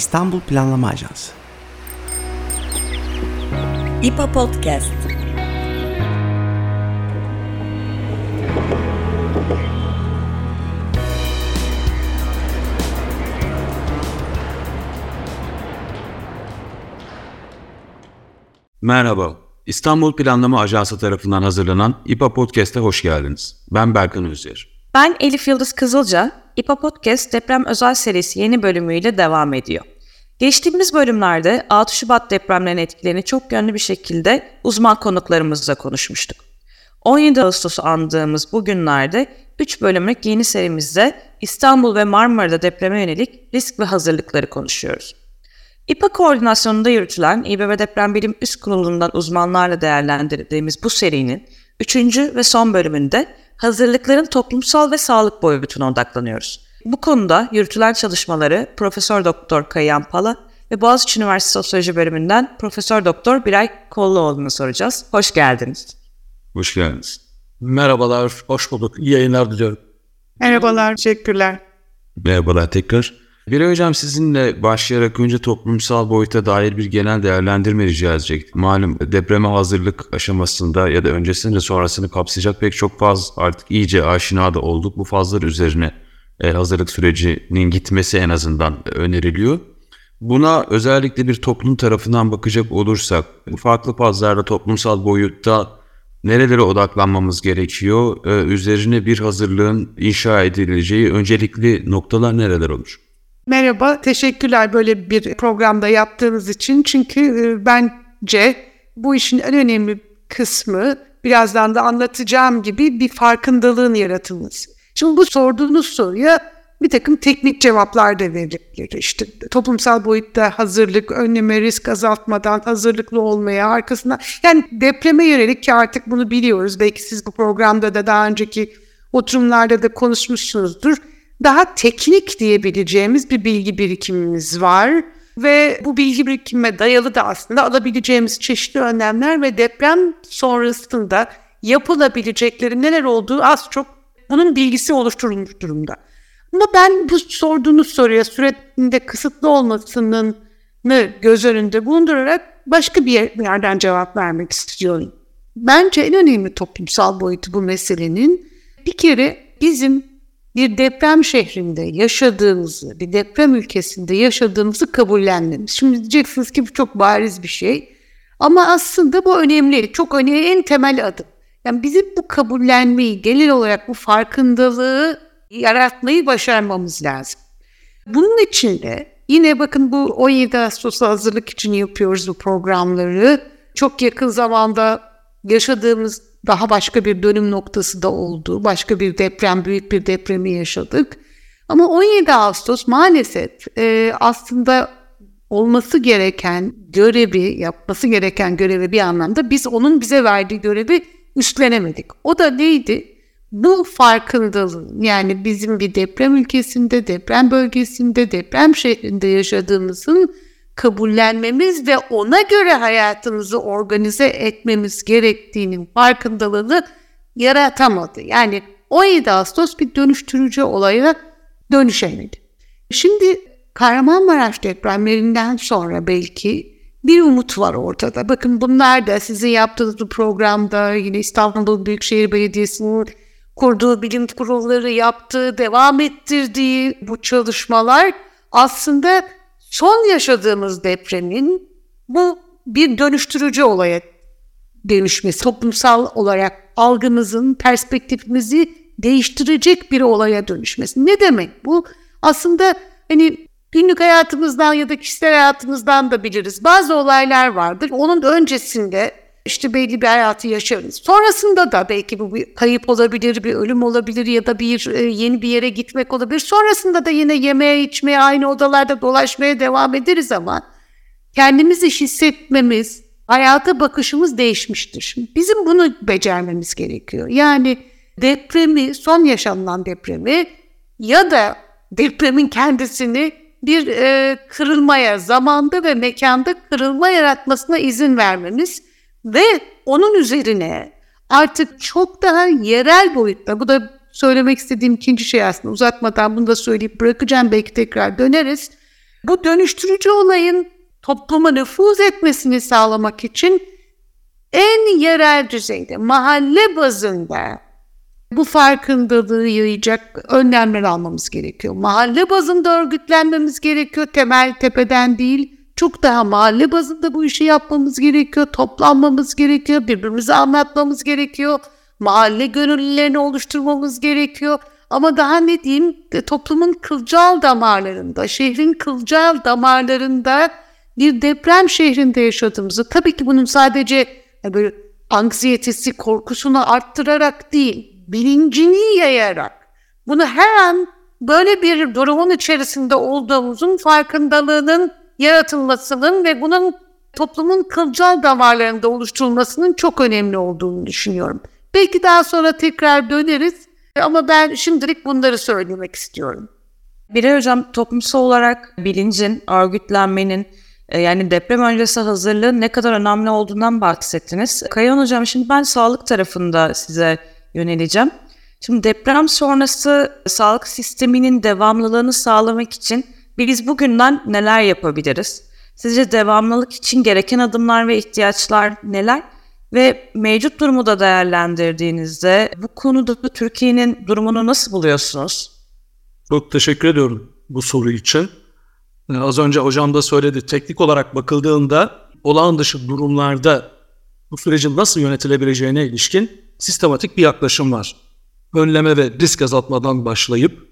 İstanbul Planlama Ajansı. İPA Podcast. Merhaba, İstanbul Planlama Ajansı tarafından hazırlanan İPA Podcast'e hoş geldiniz. Ben Berkan Özyer. Ben Elif Yıldız Kızılca, İPA Podcast deprem özel serisi yeni bölümüyle devam ediyor. Geçtiğimiz bölümlerde 6 Şubat depremlerinin etkilerini çok yönlü bir şekilde uzman konuklarımızla konuşmuştuk. 17 Ağustos'u andığımız bu günlerde 3 bölümlük yeni serimizde İstanbul ve Marmara'da depreme yönelik risk ve hazırlıkları konuşuyoruz. İPA koordinasyonunda yürütülen İBB Deprem Bilim Üst Kurulu'ndan uzmanlarla değerlendirdiğimiz bu serinin 3. ve son bölümünde hazırlıkların toplumsal ve sağlık boyutuna odaklanıyoruz. Bu konuda yürütülen çalışmaları Profesör Doktor Kayan Pala ve Boğaziçi Üniversitesi Sosyoloji Bölümünden Profesör Doktor Biray Kolluoğlu'na soracağız. Hoş geldiniz. Hoş geldiniz. Merhabalar, hoş bulduk. İyi yayınlar diliyorum. Merhabalar, teşekkürler. Merhabalar tekrar. Bir hocam sizinle başlayarak önce toplumsal boyuta dair bir genel değerlendirme rica edecektim. Malum depreme hazırlık aşamasında ya da öncesinde sonrasını kapsayacak pek çok faz artık iyice aşina da olduk. Bu fazlar üzerine e, hazırlık sürecinin gitmesi en azından öneriliyor. Buna özellikle bir toplum tarafından bakacak olursak farklı fazlarda toplumsal boyutta nerelere odaklanmamız gerekiyor? Ee, üzerine bir hazırlığın inşa edileceği öncelikli noktalar nereler olur? Merhaba, teşekkürler böyle bir programda yaptığınız için. Çünkü e, bence bu işin en önemli kısmı birazdan da anlatacağım gibi bir farkındalığın yaratılması. Şimdi bu sorduğunuz soruya bir takım teknik cevaplar da verilebilir. İşte toplumsal boyutta hazırlık, önleme, risk azaltmadan hazırlıklı olmaya, arkasına yani depreme yönelik ki artık bunu biliyoruz. Belki siz bu programda da daha önceki oturumlarda da konuşmuşsunuzdur daha teknik diyebileceğimiz bir bilgi birikimimiz var ve bu bilgi birikimine dayalı da aslında alabileceğimiz çeşitli önlemler ve deprem sonrasında yapılabilecekleri neler olduğu az çok bunun bilgisi oluşturulmuş durumda. Ama ben bu sorduğunuz soruya sürenin kısıtlı olmasının göz önünde bulundurarak başka bir yerden cevap vermek istiyorum. Bence en önemli toplumsal boyutu bu meselenin bir kere bizim bir deprem şehrinde yaşadığımızı, bir deprem ülkesinde yaşadığımızı kabullenmemiz. Şimdi diyeceksiniz ki bu çok bariz bir şey. Ama aslında bu önemli, çok önemli, en temel adım. Yani bizim bu kabullenmeyi, genel olarak bu farkındalığı yaratmayı başarmamız lazım. Bunun için de yine bakın bu 17 Ağustos'a hazırlık için yapıyoruz bu programları. Çok yakın zamanda yaşadığımız daha başka bir dönüm noktası da oldu. Başka bir deprem, büyük bir depremi yaşadık. Ama 17 Ağustos maalesef e, aslında olması gereken görevi, yapması gereken görevi bir anlamda biz onun bize verdiği görevi üstlenemedik. O da neydi? Bu farkındalığın yani bizim bir deprem ülkesinde, deprem bölgesinde, deprem şehrinde yaşadığımızın kabullenmemiz ve ona göre hayatımızı organize etmemiz gerektiğinin farkındalığını yaratamadı. Yani 17 Ağustos bir dönüştürücü olaya dönüşemedi. Şimdi Kahramanmaraş depremlerinden sonra belki bir umut var ortada. Bakın bunlar da sizin yaptığınız bu programda yine İstanbul Büyükşehir Belediyesi'nin kurduğu bilim kurulları yaptığı, devam ettirdiği bu çalışmalar aslında son yaşadığımız depremin bu bir dönüştürücü olaya dönüşmesi, toplumsal olarak algımızın, perspektifimizi değiştirecek bir olaya dönüşmesi. Ne demek bu? Aslında hani günlük hayatımızdan ya da kişisel hayatımızdan da biliriz. Bazı olaylar vardır. Onun öncesinde işte belli bir hayatı yaşarız. Sonrasında da belki bu bir kayıp olabilir, bir ölüm olabilir ya da bir e, yeni bir yere gitmek olabilir. Sonrasında da yine yemeğe, içmeye, aynı odalarda dolaşmaya devam ederiz ama kendimizi hissetmemiz, hayata bakışımız değişmiştir. Bizim bunu becermemiz gerekiyor. Yani depremi, son yaşanılan depremi ya da depremin kendisini bir e, kırılmaya, zamanda ve mekanda kırılma yaratmasına izin vermemiz ve onun üzerine artık çok daha yerel boyutta, bu da söylemek istediğim ikinci şey aslında uzatmadan bunu da söyleyip bırakacağım belki tekrar döneriz. Bu dönüştürücü olayın topluma nüfuz etmesini sağlamak için en yerel düzeyde, mahalle bazında bu farkındalığı yayacak önlemler almamız gerekiyor. Mahalle bazında örgütlenmemiz gerekiyor. Temel tepeden değil, çok daha mahalle bazında bu işi yapmamız gerekiyor. Toplanmamız gerekiyor. Birbirimize anlatmamız gerekiyor. Mahalle gönüllülerini oluşturmamız gerekiyor. Ama daha ne diyeyim toplumun kılcal damarlarında, şehrin kılcal damarlarında bir deprem şehrinde yaşadığımızı tabii ki bunun sadece böyle anksiyetesi, korkusunu arttırarak değil, bilincini yayarak bunu her an böyle bir durumun içerisinde olduğumuzun farkındalığının yaratılmasının ve bunun toplumun kılcal damarlarında oluşturulmasının çok önemli olduğunu düşünüyorum. Belki daha sonra tekrar döneriz ama ben şimdilik bunları söylemek istiyorum. Birey hocam toplumsal olarak bilincin, örgütlenmenin, e, yani deprem öncesi hazırlığın ne kadar önemli olduğundan bahsettiniz. Kayan hocam şimdi ben sağlık tarafında size yöneleceğim. Şimdi deprem sonrası sağlık sisteminin devamlılığını sağlamak için biz bugünden neler yapabiliriz? Sizce devamlılık için gereken adımlar ve ihtiyaçlar neler? Ve mevcut durumu da değerlendirdiğinizde bu konuda Türkiye'nin durumunu nasıl buluyorsunuz? Çok teşekkür ediyorum bu soru için. Ee, az önce hocam da söyledi. Teknik olarak bakıldığında olağan dışı durumlarda bu sürecin nasıl yönetilebileceğine ilişkin sistematik bir yaklaşım var. Önleme ve risk azaltmadan başlayıp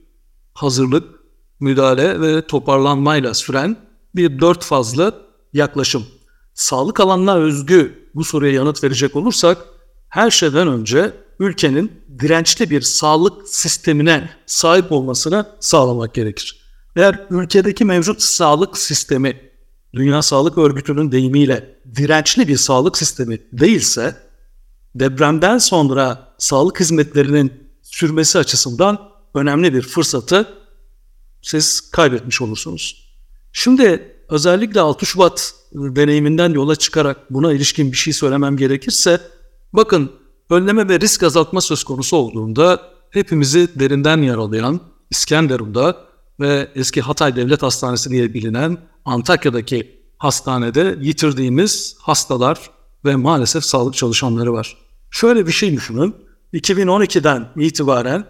hazırlık, müdahale ve toparlanmayla süren bir dört fazlı yaklaşım. Sağlık alanına özgü bu soruya yanıt verecek olursak her şeyden önce ülkenin dirençli bir sağlık sistemine sahip olmasını sağlamak gerekir. Eğer ülkedeki mevcut sağlık sistemi Dünya Sağlık Örgütü'nün deyimiyle dirençli bir sağlık sistemi değilse depremden sonra sağlık hizmetlerinin sürmesi açısından önemli bir fırsatı siz kaybetmiş olursunuz. Şimdi özellikle 6 Şubat deneyiminden yola çıkarak buna ilişkin bir şey söylemem gerekirse bakın önleme ve risk azaltma söz konusu olduğunda hepimizi derinden yaralayan İskenderun'da ve eski Hatay Devlet Hastanesi diye bilinen Antakya'daki hastanede yitirdiğimiz hastalar ve maalesef sağlık çalışanları var. Şöyle bir şey düşünün. 2012'den itibaren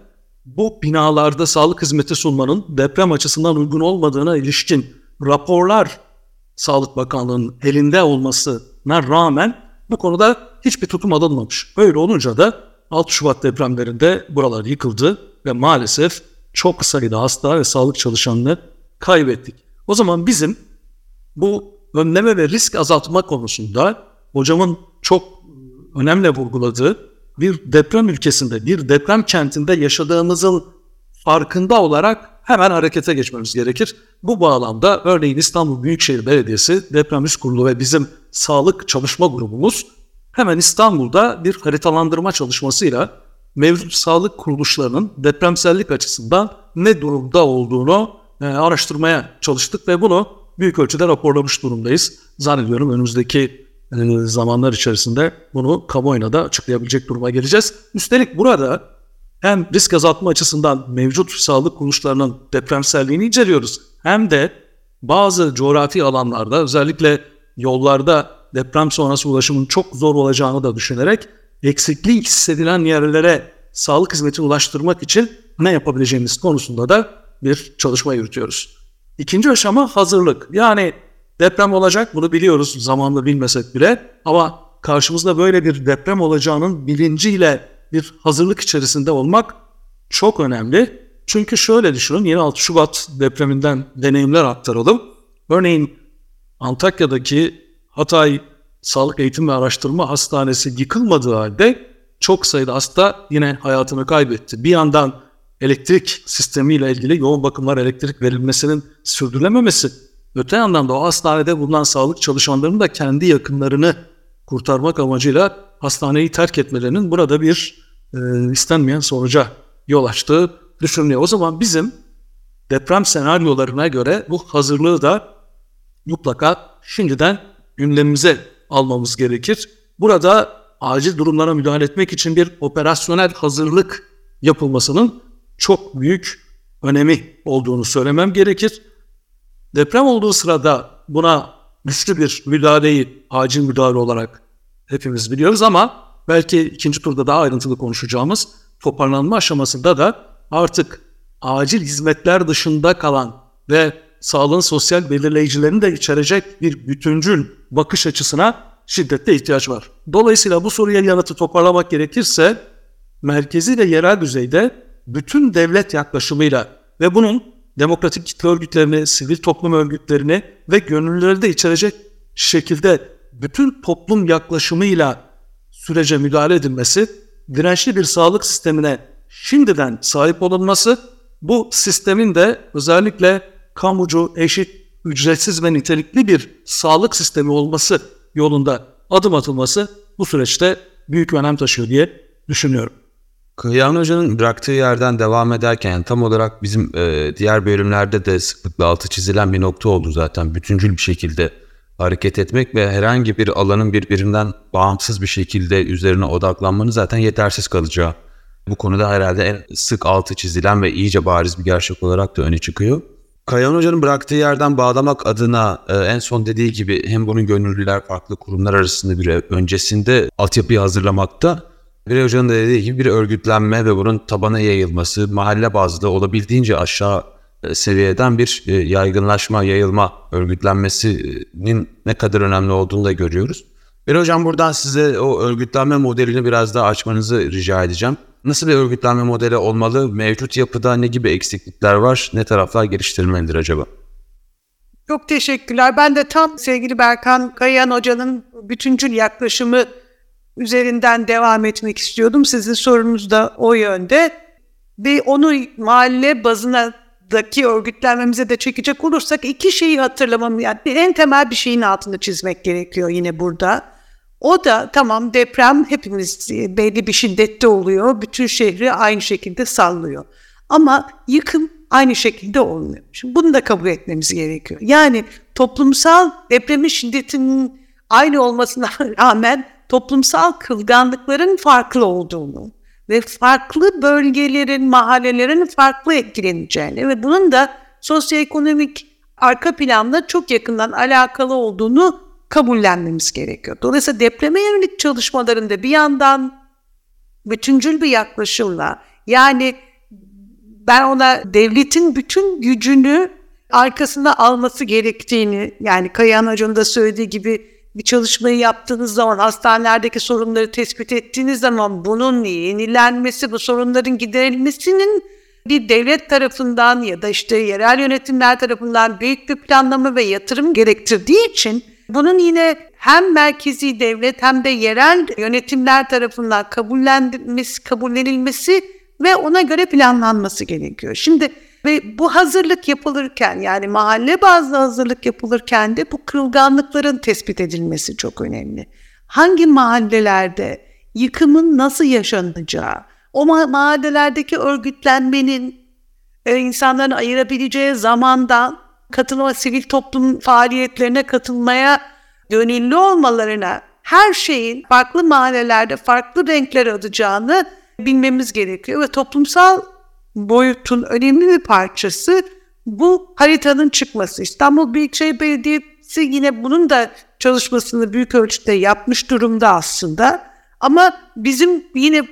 bu binalarda sağlık hizmeti sunmanın deprem açısından uygun olmadığına ilişkin raporlar Sağlık Bakanlığı'nın elinde olmasına rağmen bu konuda hiçbir tutum alınmamış. Böyle olunca da 6 Şubat depremlerinde buralar yıkıldı ve maalesef çok sayıda hasta ve sağlık çalışanını kaybettik. O zaman bizim bu önleme ve risk azaltma konusunda hocamın çok önemli vurguladığı bir deprem ülkesinde, bir deprem kentinde yaşadığımızın farkında olarak hemen harekete geçmemiz gerekir. Bu bağlamda örneğin İstanbul Büyükşehir Belediyesi Deprem Üst Kurulu ve bizim sağlık çalışma grubumuz hemen İstanbul'da bir haritalandırma çalışmasıyla mevcut sağlık kuruluşlarının depremsellik açısından ne durumda olduğunu e, araştırmaya çalıştık ve bunu büyük ölçüde raporlamış durumdayız. Zannediyorum önümüzdeki zamanlar içerisinde bunu kamuoyuna da açıklayabilecek duruma geleceğiz. Üstelik burada hem risk azaltma açısından mevcut sağlık kuruluşlarının depremselliğini inceliyoruz. Hem de bazı coğrafi alanlarda özellikle yollarda deprem sonrası ulaşımın çok zor olacağını da düşünerek eksikliği hissedilen yerlere sağlık hizmetini ulaştırmak için ne yapabileceğimiz konusunda da bir çalışma yürütüyoruz. İkinci aşama hazırlık. Yani deprem olacak bunu biliyoruz zamanla bilmesek bile ama karşımızda böyle bir deprem olacağının bilinciyle bir hazırlık içerisinde olmak çok önemli. Çünkü şöyle düşünün yine 6 Şubat depreminden deneyimler aktaralım. Örneğin Antakya'daki Hatay Sağlık Eğitim ve Araştırma Hastanesi yıkılmadığı halde çok sayıda hasta yine hayatını kaybetti. Bir yandan elektrik sistemiyle ilgili yoğun bakımlar elektrik verilmesinin sürdürülememesi, öte yandan da o hastanede bulunan sağlık çalışanlarının da kendi yakınlarını kurtarmak amacıyla hastaneyi terk etmelerinin burada bir e, istenmeyen sonuca yol açtığı düşünülüyor. O zaman bizim deprem senaryolarına göre bu hazırlığı da mutlaka şimdiden gündemimize almamız gerekir. Burada acil durumlara müdahale etmek için bir operasyonel hazırlık yapılmasının çok büyük önemi olduğunu söylemem gerekir. Deprem olduğu sırada buna güçlü bir müdahaleyi acil müdahale olarak hepimiz biliyoruz ama belki ikinci turda daha ayrıntılı konuşacağımız toparlanma aşamasında da artık acil hizmetler dışında kalan ve sağlığın sosyal belirleyicilerini de içerecek bir bütüncül bakış açısına şiddetle ihtiyaç var. Dolayısıyla bu soruya yanıtı toparlamak gerekirse merkezi ve yerel düzeyde bütün devlet yaklaşımıyla ve bunun demokratik kitle örgütlerini, sivil toplum örgütlerini ve gönüllüleri de içerecek şekilde bütün toplum yaklaşımıyla sürece müdahale edilmesi, dirençli bir sağlık sistemine şimdiden sahip olunması, bu sistemin de özellikle kamucu, eşit, ücretsiz ve nitelikli bir sağlık sistemi olması yolunda adım atılması bu süreçte büyük önem taşıyor diye düşünüyorum. Kıyan Hoca'nın bıraktığı yerden devam ederken tam olarak bizim e, diğer bölümlerde de sıklıkla altı çizilen bir nokta oldu zaten. Bütüncül bir şekilde hareket etmek ve herhangi bir alanın birbirinden bağımsız bir şekilde üzerine odaklanmanın zaten yetersiz kalacağı. Bu konuda herhalde en sık altı çizilen ve iyice bariz bir gerçek olarak da öne çıkıyor. Kayan Hoca'nın bıraktığı yerden bağlamak adına e, en son dediği gibi hem bunun gönüllüler farklı kurumlar arasında bir öncesinde altyapıyı hazırlamakta Birey Hoca'nın da dediği gibi bir örgütlenme ve bunun tabana yayılması, mahalle bazlı olabildiğince aşağı e, seviyeden bir e, yaygınlaşma, yayılma örgütlenmesinin ne kadar önemli olduğunu da görüyoruz. Birey Hocam buradan size o örgütlenme modelini biraz daha açmanızı rica edeceğim. Nasıl bir örgütlenme modeli olmalı? Mevcut yapıda ne gibi eksiklikler var? Ne taraflar geliştirilmelidir acaba? Çok teşekkürler. Ben de tam sevgili Berkan Kayan Hoca'nın bütüncül yaklaşımı üzerinden devam etmek istiyordum. Sizin sorunuz da o yönde. Ve onu mahalle bazına daki örgütlenmemize de çekecek olursak iki şeyi hatırlamam yani en temel bir şeyin altını çizmek gerekiyor yine burada. O da tamam deprem hepimiz belli bir şiddette oluyor. Bütün şehri aynı şekilde sallıyor. Ama yıkım aynı şekilde olmuyor. Şimdi bunu da kabul etmemiz gerekiyor. Yani toplumsal depremin şiddetinin aynı olmasına rağmen toplumsal kılganlıkların farklı olduğunu ve farklı bölgelerin, mahallelerin farklı etkileneceğini ve bunun da sosyoekonomik arka planla çok yakından alakalı olduğunu kabullenmemiz gerekiyor. Dolayısıyla depreme yönelik çalışmalarında bir yandan bütüncül bir yaklaşımla yani ben ona devletin bütün gücünü arkasına alması gerektiğini yani Kayahan Hoca'nın da söylediği gibi bir çalışmayı yaptığınız zaman, hastanelerdeki sorunları tespit ettiğiniz zaman bunun yenilenmesi, bu sorunların giderilmesinin bir devlet tarafından ya da işte yerel yönetimler tarafından büyük bir planlama ve yatırım gerektirdiği için bunun yine hem merkezi devlet hem de yerel yönetimler tarafından kabullenilmesi, kabullenilmesi ve ona göre planlanması gerekiyor. Şimdi ve bu hazırlık yapılırken yani mahalle bazlı hazırlık yapılırken de bu kırılganlıkların tespit edilmesi çok önemli. Hangi mahallelerde yıkımın nasıl yaşanacağı, o mahallelerdeki örgütlenmenin e, insanların ayırabileceği zamandan katılma, sivil toplum faaliyetlerine katılmaya gönüllü olmalarına her şeyin farklı mahallelerde farklı renkler alacağını bilmemiz gerekiyor ve toplumsal boyutun önemli bir parçası bu haritanın çıkması. İstanbul Büyükşehir Belediyesi yine bunun da çalışmasını büyük ölçüde yapmış durumda aslında. Ama bizim yine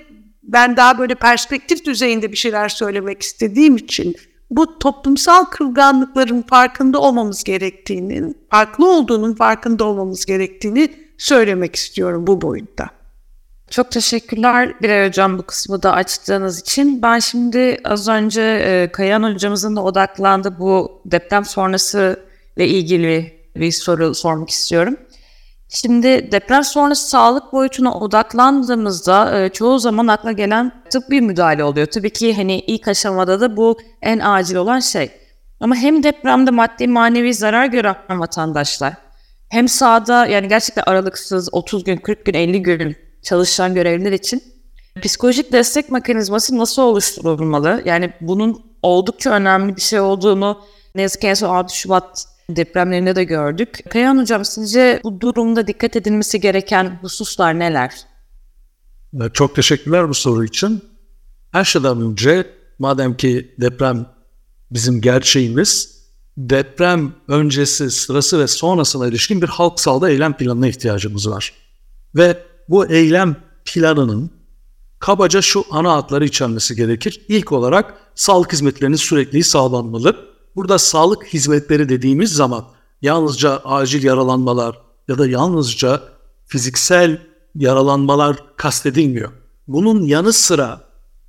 ben daha böyle perspektif düzeyinde bir şeyler söylemek istediğim için bu toplumsal kırılganlıkların farkında olmamız gerektiğini, farklı olduğunun farkında olmamız gerektiğini söylemek istiyorum bu boyutta. Çok teşekkürler Birey Hocam bu kısmı da açtığınız için. Ben şimdi az önce e, Kayan Hocamızın da odaklandığı bu deprem sonrası ile ilgili bir soru sormak istiyorum. Şimdi deprem sonrası sağlık boyutuna odaklandığımızda e, çoğu zaman akla gelen tıbbi müdahale oluyor. Tabii ki hani ilk aşamada da bu en acil olan şey. Ama hem depremde maddi manevi zarar gören vatandaşlar hem sahada yani gerçekten aralıksız 30 gün, 40 gün, 50 gün çalışan görevliler için psikolojik destek mekanizması nasıl oluşturulmalı? Yani bunun oldukça önemli bir şey olduğunu ne yazık ki en son 6 Şubat depremlerinde de gördük. Kayan Hocam sizce bu durumda dikkat edilmesi gereken hususlar neler? Çok teşekkürler bu soru için. Her şeyden önce madem ki deprem bizim gerçeğimiz deprem öncesi, sırası ve sonrasına ilişkin bir halk sağlığı eylem planına ihtiyacımız var. Ve bu eylem planının kabaca şu ana hatları içermesi gerekir. İlk olarak sağlık hizmetlerinin sürekli sağlanmalı. Burada sağlık hizmetleri dediğimiz zaman yalnızca acil yaralanmalar ya da yalnızca fiziksel yaralanmalar kastedilmiyor. Bunun yanı sıra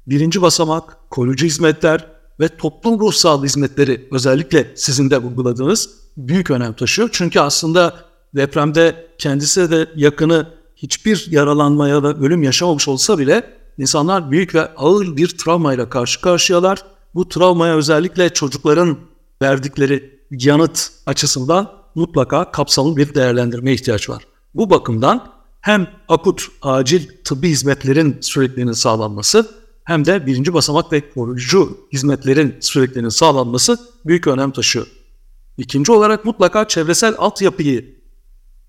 birinci basamak koruyucu hizmetler ve toplum ruh sağlığı hizmetleri özellikle sizin de vurguladığınız büyük önem taşıyor. Çünkü aslında depremde kendisi de yakını hiçbir yaralanma ya da ölüm yaşamamış olsa bile insanlar büyük ve ağır bir travmayla karşı karşıyalar. Bu travmaya özellikle çocukların verdikleri yanıt açısından mutlaka kapsamlı bir değerlendirme ihtiyaç var. Bu bakımdan hem akut acil tıbbi hizmetlerin sürekliliğinin sağlanması hem de birinci basamak ve koruyucu hizmetlerin sürekliliğinin sağlanması büyük önem taşıyor. İkinci olarak mutlaka çevresel altyapıyı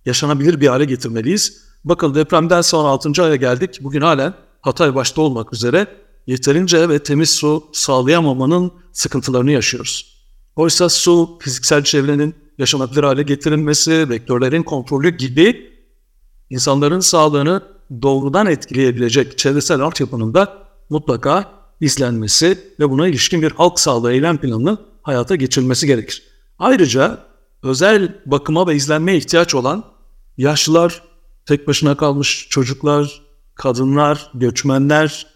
yaşanabilir bir hale getirmeliyiz. Bakın depremden sonra 6. aya geldik. Bugün halen Hatay başta olmak üzere yeterince ve temiz su sağlayamamanın sıkıntılarını yaşıyoruz. Oysa su, fiziksel çevrenin yaşanabilir hale getirilmesi, vektörlerin kontrolü gibi insanların sağlığını doğrudan etkileyebilecek çevresel altyapının da mutlaka izlenmesi ve buna ilişkin bir halk sağlığı eylem planını hayata geçirilmesi gerekir. Ayrıca özel bakıma ve izlenmeye ihtiyaç olan yaşlılar, tek başına kalmış çocuklar, kadınlar, göçmenler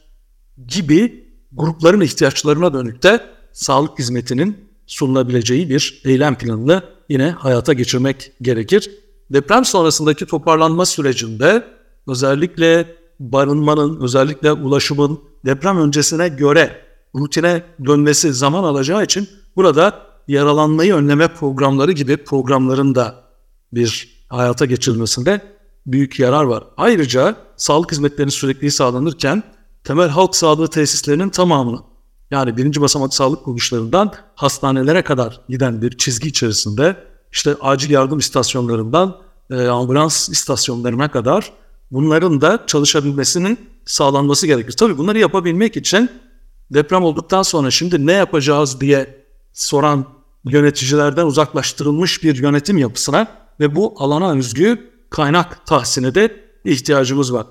gibi grupların ihtiyaçlarına dönük de sağlık hizmetinin sunulabileceği bir eylem planını yine hayata geçirmek gerekir. Deprem sonrasındaki toparlanma sürecinde özellikle barınmanın, özellikle ulaşımın deprem öncesine göre rutine dönmesi zaman alacağı için burada yaralanmayı önleme programları gibi programların da bir hayata geçirilmesinde büyük yarar var. Ayrıca sağlık hizmetlerinin sürekli sağlanırken temel halk sağlığı tesislerinin tamamını yani birinci basamak sağlık kuruluşlarından hastanelere kadar giden bir çizgi içerisinde işte acil yardım istasyonlarından e, ambulans istasyonlarına kadar bunların da çalışabilmesinin sağlanması gerekir. Tabii bunları yapabilmek için deprem olduktan sonra şimdi ne yapacağız diye soran yöneticilerden uzaklaştırılmış bir yönetim yapısına ve bu alana özgü kaynak tahsine de ihtiyacımız var.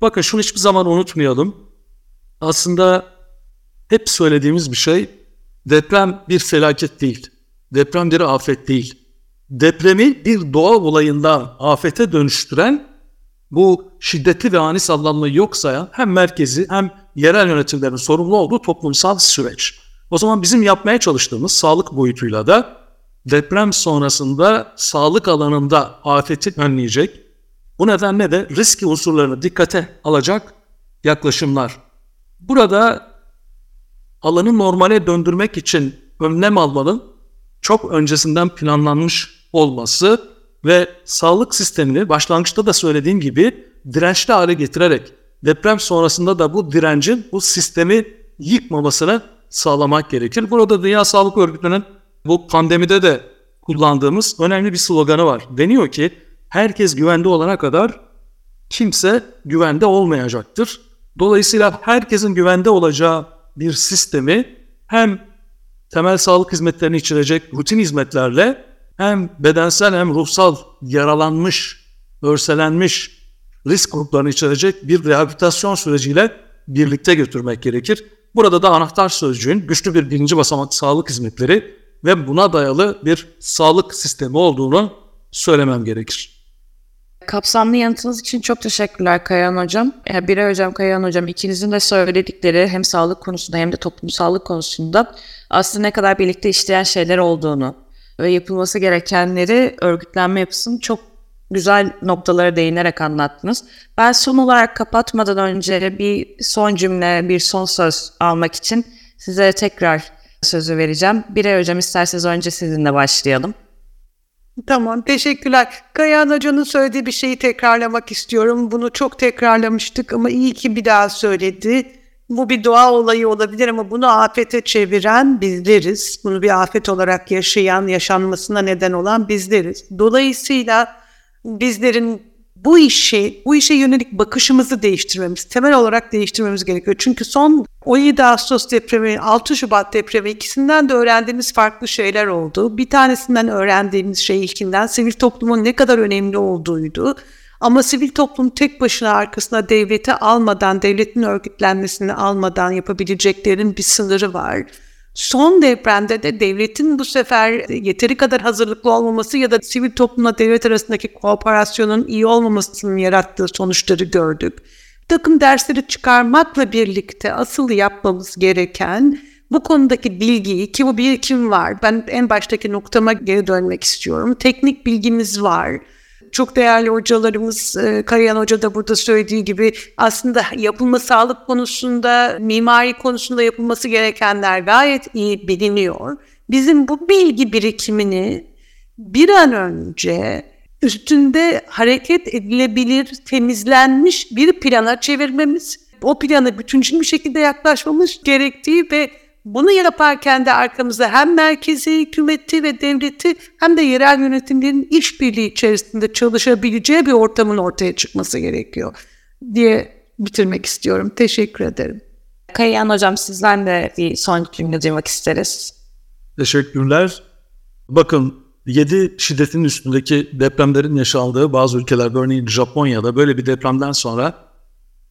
Bakın şunu hiçbir zaman unutmayalım. Aslında hep söylediğimiz bir şey deprem bir felaket değil. Deprem bir afet değil. Depremi bir doğa olayından afete dönüştüren bu şiddetli ve ani sallanmayı yok sayan hem merkezi hem yerel yönetimlerin sorumlu olduğu toplumsal süreç. O zaman bizim yapmaya çalıştığımız sağlık boyutuyla da deprem sonrasında sağlık alanında afeti önleyecek, bu nedenle de risk unsurlarını dikkate alacak yaklaşımlar. Burada alanı normale döndürmek için önlem almanın çok öncesinden planlanmış olması ve sağlık sistemini başlangıçta da söylediğim gibi dirençli hale getirerek deprem sonrasında da bu direncin bu sistemi yıkmamasını sağlamak gerekir. Burada Dünya Sağlık Örgütü'nün bu pandemide de kullandığımız önemli bir sloganı var. Deniyor ki herkes güvende olana kadar kimse güvende olmayacaktır. Dolayısıyla herkesin güvende olacağı bir sistemi hem temel sağlık hizmetlerini içerecek rutin hizmetlerle hem bedensel hem ruhsal yaralanmış, örselenmiş risk gruplarını içerecek bir rehabilitasyon süreciyle birlikte götürmek gerekir. Burada da anahtar sözcüğün güçlü bir birinci basamak sağlık hizmetleri ve buna dayalı bir sağlık sistemi olduğunu söylemem gerekir. Kapsamlı yanıtınız için çok teşekkürler Kayan Hocam. E, Biray Hocam, Kayan Hocam ikinizin de söyledikleri hem sağlık konusunda hem de toplum sağlık konusunda aslında ne kadar birlikte işleyen şeyler olduğunu ve yapılması gerekenleri örgütlenme yapısının çok güzel noktalara değinerek anlattınız. Ben son olarak kapatmadan önce bir son cümle, bir son söz almak için size tekrar sözü vereceğim. Birer hocam isterseniz önce sizinle başlayalım. Tamam, teşekkürler. Kayahan Hoca'nın söylediği bir şeyi tekrarlamak istiyorum. Bunu çok tekrarlamıştık ama iyi ki bir daha söyledi. Bu bir doğa olayı olabilir ama bunu afete çeviren bizleriz. Bunu bir afet olarak yaşayan, yaşanmasına neden olan bizleriz. Dolayısıyla bizlerin bu işi, bu işe yönelik bakışımızı değiştirmemiz, temel olarak değiştirmemiz gerekiyor. Çünkü son 17 Ağustos depremi, 6 Şubat depremi ikisinden de öğrendiğimiz farklı şeyler oldu. Bir tanesinden öğrendiğimiz şey ilkinden sivil toplumun ne kadar önemli olduğuydu. Ama sivil toplum tek başına arkasına devleti almadan, devletin örgütlenmesini almadan yapabileceklerin bir sınırı var. Son depremde de devletin bu sefer yeteri kadar hazırlıklı olmaması ya da sivil toplumla devlet arasındaki kooperasyonun iyi olmamasının yarattığı sonuçları gördük. Bir takım dersleri çıkarmakla birlikte asıl yapmamız gereken bu konudaki bilgiyi ki bu birikim var. Ben en baştaki noktama geri dönmek istiyorum. Teknik bilgimiz var çok değerli hocalarımız e, Karayan Hoca da burada söylediği gibi aslında yapılma sağlık konusunda, mimari konusunda yapılması gerekenler gayet iyi biliniyor. Bizim bu bilgi birikimini bir an önce üstünde hareket edilebilir, temizlenmiş bir plana çevirmemiz, o plana bütüncül bir şekilde yaklaşmamız gerektiği ve bunu yaparken de arkamızda hem merkezi hükümeti ve devleti hem de yerel yönetimlerin işbirliği içerisinde çalışabileceği bir ortamın ortaya çıkması gerekiyor diye bitirmek istiyorum. Teşekkür ederim. Kayayan Hocam sizden de bir son cümle duymak isteriz. Teşekkürler. Bakın 7 şiddetin üstündeki depremlerin yaşandığı bazı ülkelerde örneğin Japonya'da böyle bir depremden sonra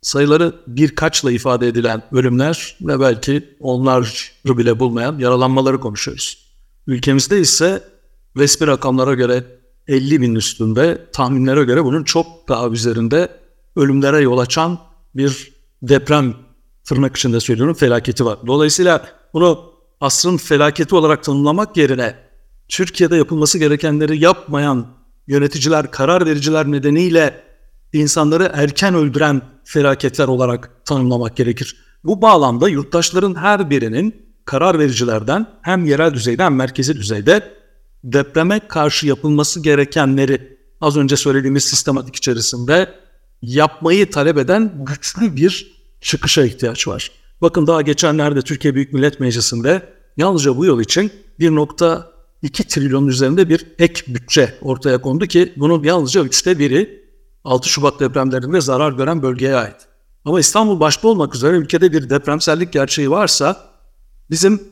sayıları birkaçla ifade edilen ölümler ve belki onlar bile bulmayan yaralanmaları konuşuyoruz. Ülkemizde ise resmi rakamlara göre 50 bin üstünde, tahminlere göre bunun çok daha üzerinde ölümlere yol açan bir deprem tırnak içinde söylüyorum felaketi var. Dolayısıyla bunu asrın felaketi olarak tanımlamak yerine Türkiye'de yapılması gerekenleri yapmayan yöneticiler, karar vericiler nedeniyle insanları erken öldüren felaketler olarak tanımlamak gerekir. Bu bağlamda yurttaşların her birinin karar vericilerden hem yerel düzeyde hem merkezi düzeyde depreme karşı yapılması gerekenleri az önce söylediğimiz sistematik içerisinde yapmayı talep eden güçlü bir çıkışa ihtiyaç var. Bakın daha geçenlerde Türkiye Büyük Millet Meclisi'nde yalnızca bu yıl için 1.2 trilyon üzerinde bir ek bütçe ortaya kondu ki bunun yalnızca üçte biri 6 Şubat depremlerinde zarar gören bölgeye ait. Ama İstanbul başta olmak üzere ülkede bir depremsellik gerçeği varsa bizim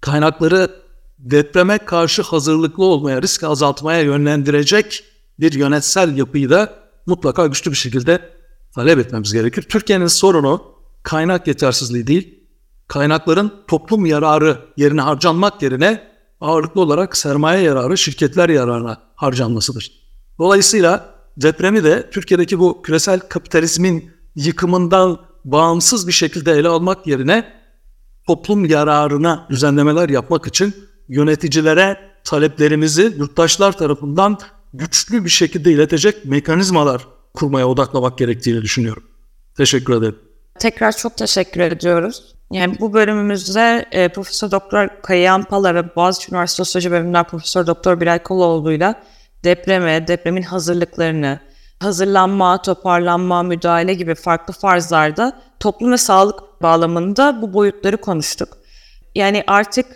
kaynakları depreme karşı hazırlıklı olmaya, risk azaltmaya yönlendirecek bir yönetsel yapıyı da mutlaka güçlü bir şekilde talep etmemiz gerekir. Türkiye'nin sorunu kaynak yetersizliği değil, kaynakların toplum yararı yerine harcanmak yerine ağırlıklı olarak sermaye yararı, şirketler yararına harcanmasıdır. Dolayısıyla depremi de Türkiye'deki bu küresel kapitalizmin yıkımından bağımsız bir şekilde ele almak yerine toplum yararına düzenlemeler yapmak için yöneticilere taleplerimizi yurttaşlar tarafından güçlü bir şekilde iletecek mekanizmalar kurmaya odaklamak gerektiğini düşünüyorum. Teşekkür ederim. Tekrar çok teşekkür ediyoruz. Yani bu bölümümüzde e, Profesör Doktor Kayahan Palara, Boğaziçi Üniversitesi Sosyoloji Bölümünden Profesör Doktor Bilal Koloğlu'yla depreme, depremin hazırlıklarını, hazırlanma, toparlanma, müdahale gibi farklı farzlarda toplum ve sağlık bağlamında bu boyutları konuştuk. Yani artık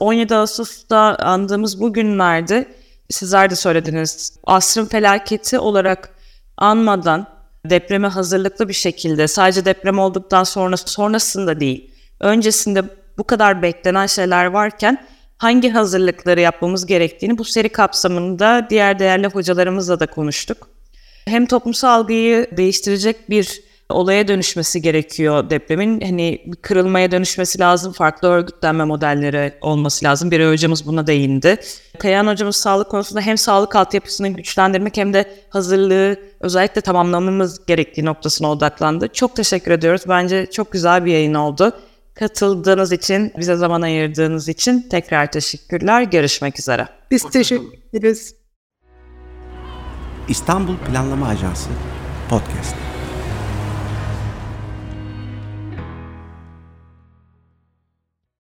17 Ağustos'ta andığımız bu günlerde sizler de söylediniz asrın felaketi olarak anmadan depreme hazırlıklı bir şekilde sadece deprem olduktan sonra sonrasında değil öncesinde bu kadar beklenen şeyler varken hangi hazırlıkları yapmamız gerektiğini bu seri kapsamında diğer değerli hocalarımızla da konuştuk. Hem toplumsal algıyı değiştirecek bir olaya dönüşmesi gerekiyor depremin. Hani kırılmaya dönüşmesi lazım. Farklı örgütlenme modelleri olması lazım. Bir hocamız buna değindi. Kayan hocamız sağlık konusunda hem sağlık altyapısını güçlendirmek hem de hazırlığı özellikle tamamlamamız gerektiği noktasına odaklandı. Çok teşekkür ediyoruz. Bence çok güzel bir yayın oldu. Katıldığınız için, bize zaman ayırdığınız için tekrar teşekkürler. Görüşmek üzere. Biz teşekkür ederiz. İstanbul Planlama Ajansı Podcast.